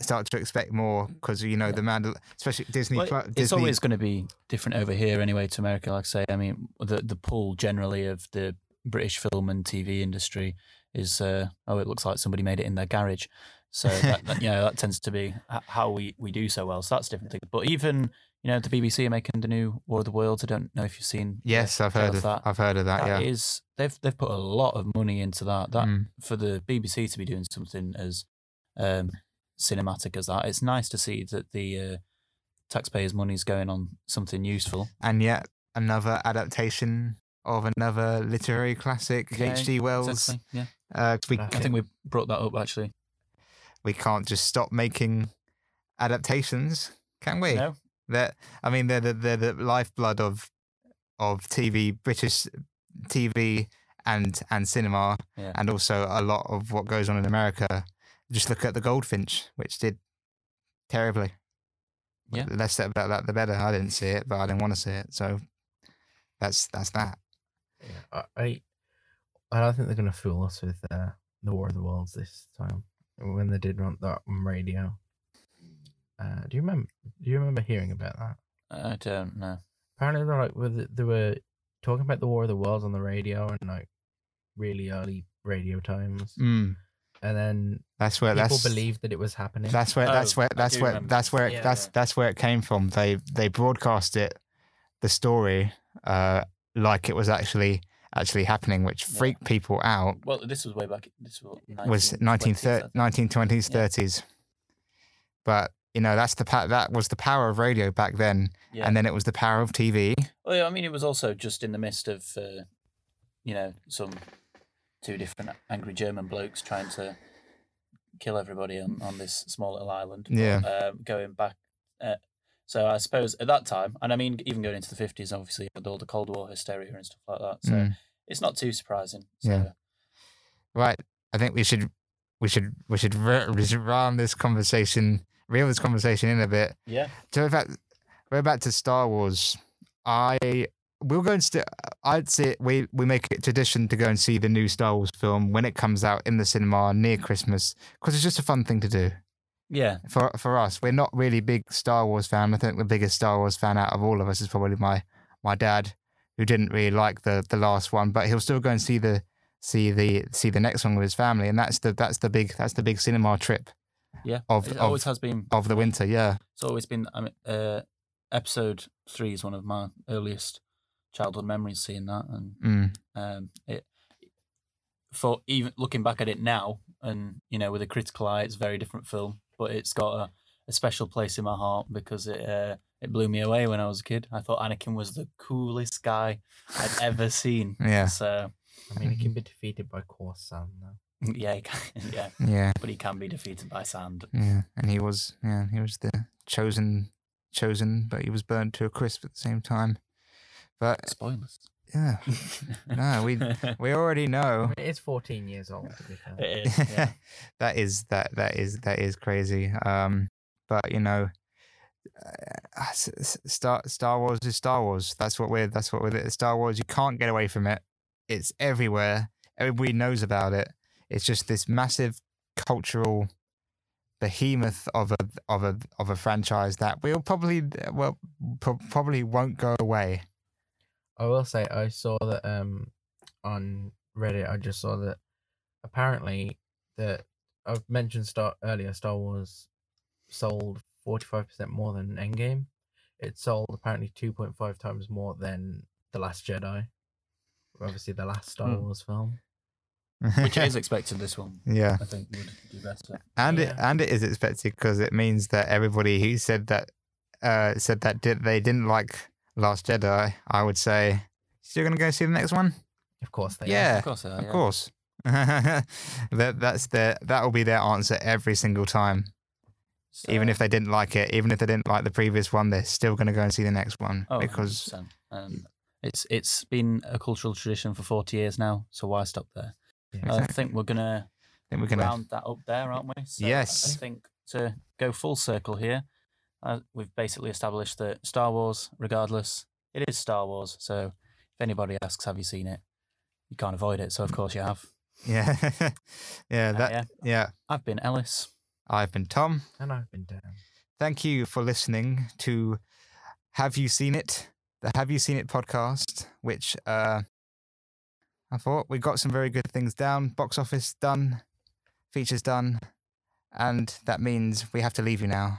start to expect more because you know Yeah. the Mandal, especially Disney. Well, Plu- it's Disney always going to be different over here anyway to America. Like I say, I mean, the the pull generally of the British film and TV industry is uh, oh, it looks like somebody made it in their garage. So that, that, you know that tends to be how we, we do so well. So that's a different thing. But even you know the BBC are making the new War of the Worlds. I don't know if you've seen. Yes, I've heard of that. I've heard of that. That yeah. is- they've they've put a lot of money into that. That Mm. for the BBC to be doing something as um, cinematic as that, it's nice to see that the uh, taxpayers' money is going on something useful. and yet another adaptation of another literary classic, Yeah, H.G. Wells. Exactly. Yeah, Uh, we I think we brought that up actually. We can't just stop making adaptations, can we? No, That I mean, they're the they're the lifeblood of of TV, British TV and and cinema, Yeah. and also a lot of what goes on in America. Just look at the Goldfinch, which did terribly. Yeah. The less said about that, the better. I didn't see it, but I didn't want to see it, so that's that's that. Yeah, I, I, I don't think they're gonna fool us with uh, the War of the Worlds this time when they did run that on radio. Uh, do you remember? Do you remember hearing about that? I don't know. Apparently, they're like with they were talking about the War of the Worlds on the radio and like really early radio times, Mm. and then That's where people that's believed that it was happening. That's where that's Oh, where that's where remember that's where it, Yeah. that's that's where it came from. They they broadcast it, the story, uh, like it was actually actually happening, which Yeah. freaked people out. Well, this was way back. This was Was 1920s, 1920s, Yeah. 30s. But you know that's the pa- that was the power of radio back then, Yeah. and then it was the power of TV. Well, yeah, I mean, it was also just in the midst of, uh, you know, some two different angry German blokes trying to kill everybody on, on this small little island. But, Yeah. Um, going back, uh, So I suppose at that time, and I mean even going into the fifties, obviously with all the Cold War hysteria and stuff like that. So Mm. it's not too surprising. So, Yeah. Right. I think we should we should we should we should round this conversation, reel this conversation in a bit. yeah. So in fact, we're back to Star Wars. I we'll go and st- I'd say we we make it tradition to go and see the new Star Wars film when it comes out in the cinema near Christmas because it's just a fun thing to do Yeah. for for us. We're not really big Star Wars fan. I think the biggest Star Wars fan out of all of us is probably my my dad, who didn't really like the the last one, but he'll still go and see the see the see the next one with his family, and that's the that's the big that's the big cinema trip Yeah. Of- it of- always has been. of the winter. Yeah, It's always been. I mean, uh, episode three is one of my earliest childhood memories seeing that, and mm, um, it for even looking back at it now, and you know, with a critical eye, it's a very different film, but it's got a, a special place in my heart because it uh, it blew me away when I was a kid. I thought Anakin was the coolest guy I'd ever seen. Yeah. So I mean, he can be defeated by coarse sand though. yeah, he can, yeah, yeah, but he can be defeated by sand. yeah. And he was yeah he was the chosen chosen, but he was burned to a crisp at the same time. But Spoilers. Yeah, no, we we already know. it is 14 years old to be fair. It is, yeah. that is that that is that is crazy. Um, but you know, uh, s- s- Star Star Wars is Star Wars. That's what we're. That's what we're. Star Wars. You can't get away from it. It's everywhere. Everybody knows about it. It's just this massive cultural behemoth of a of a of a franchise that will probably well pro- probably won't go away. I will say I saw that um on Reddit. I just saw that apparently that I've mentioned Star earlier. Star Wars sold 45 percent more than Endgame. It sold apparently 2.5 times more than the Last Jedi. Obviously, the last Star Hmm. Wars film. Which is expected. This one, yeah. I think, would do better. and it and it is expected because it means that everybody who said that uh said that did they didn't like Last Jedi, I would say, still gonna go see the next one. Of course, they Yeah, Of course, they are, of yeah. course. that that's their that will be their answer every single time. even if they didn't like it, even if they didn't like the previous one, they're still gonna go and see the next one Oh, because um, it's it's been a cultural tradition for 40 years now, so why stop there? Yeah. I think we're gonna I think we're gonna. round that up there, aren't we? So Yes. I think to go full circle here, uh, we've basically established that Star Wars, regardless, it is Star Wars. So if anybody asks, have you seen it? You can't avoid it. So of course you have. Yeah, yeah. Uh, That yeah. yeah. I've been Ellis. I've been Tom. And I've been Dan. Thank you for listening to Have You Seen It? The Have You Seen It podcast, which uh, I thought we got some very good things down. Box office done, features done, and that means we have to leave you now.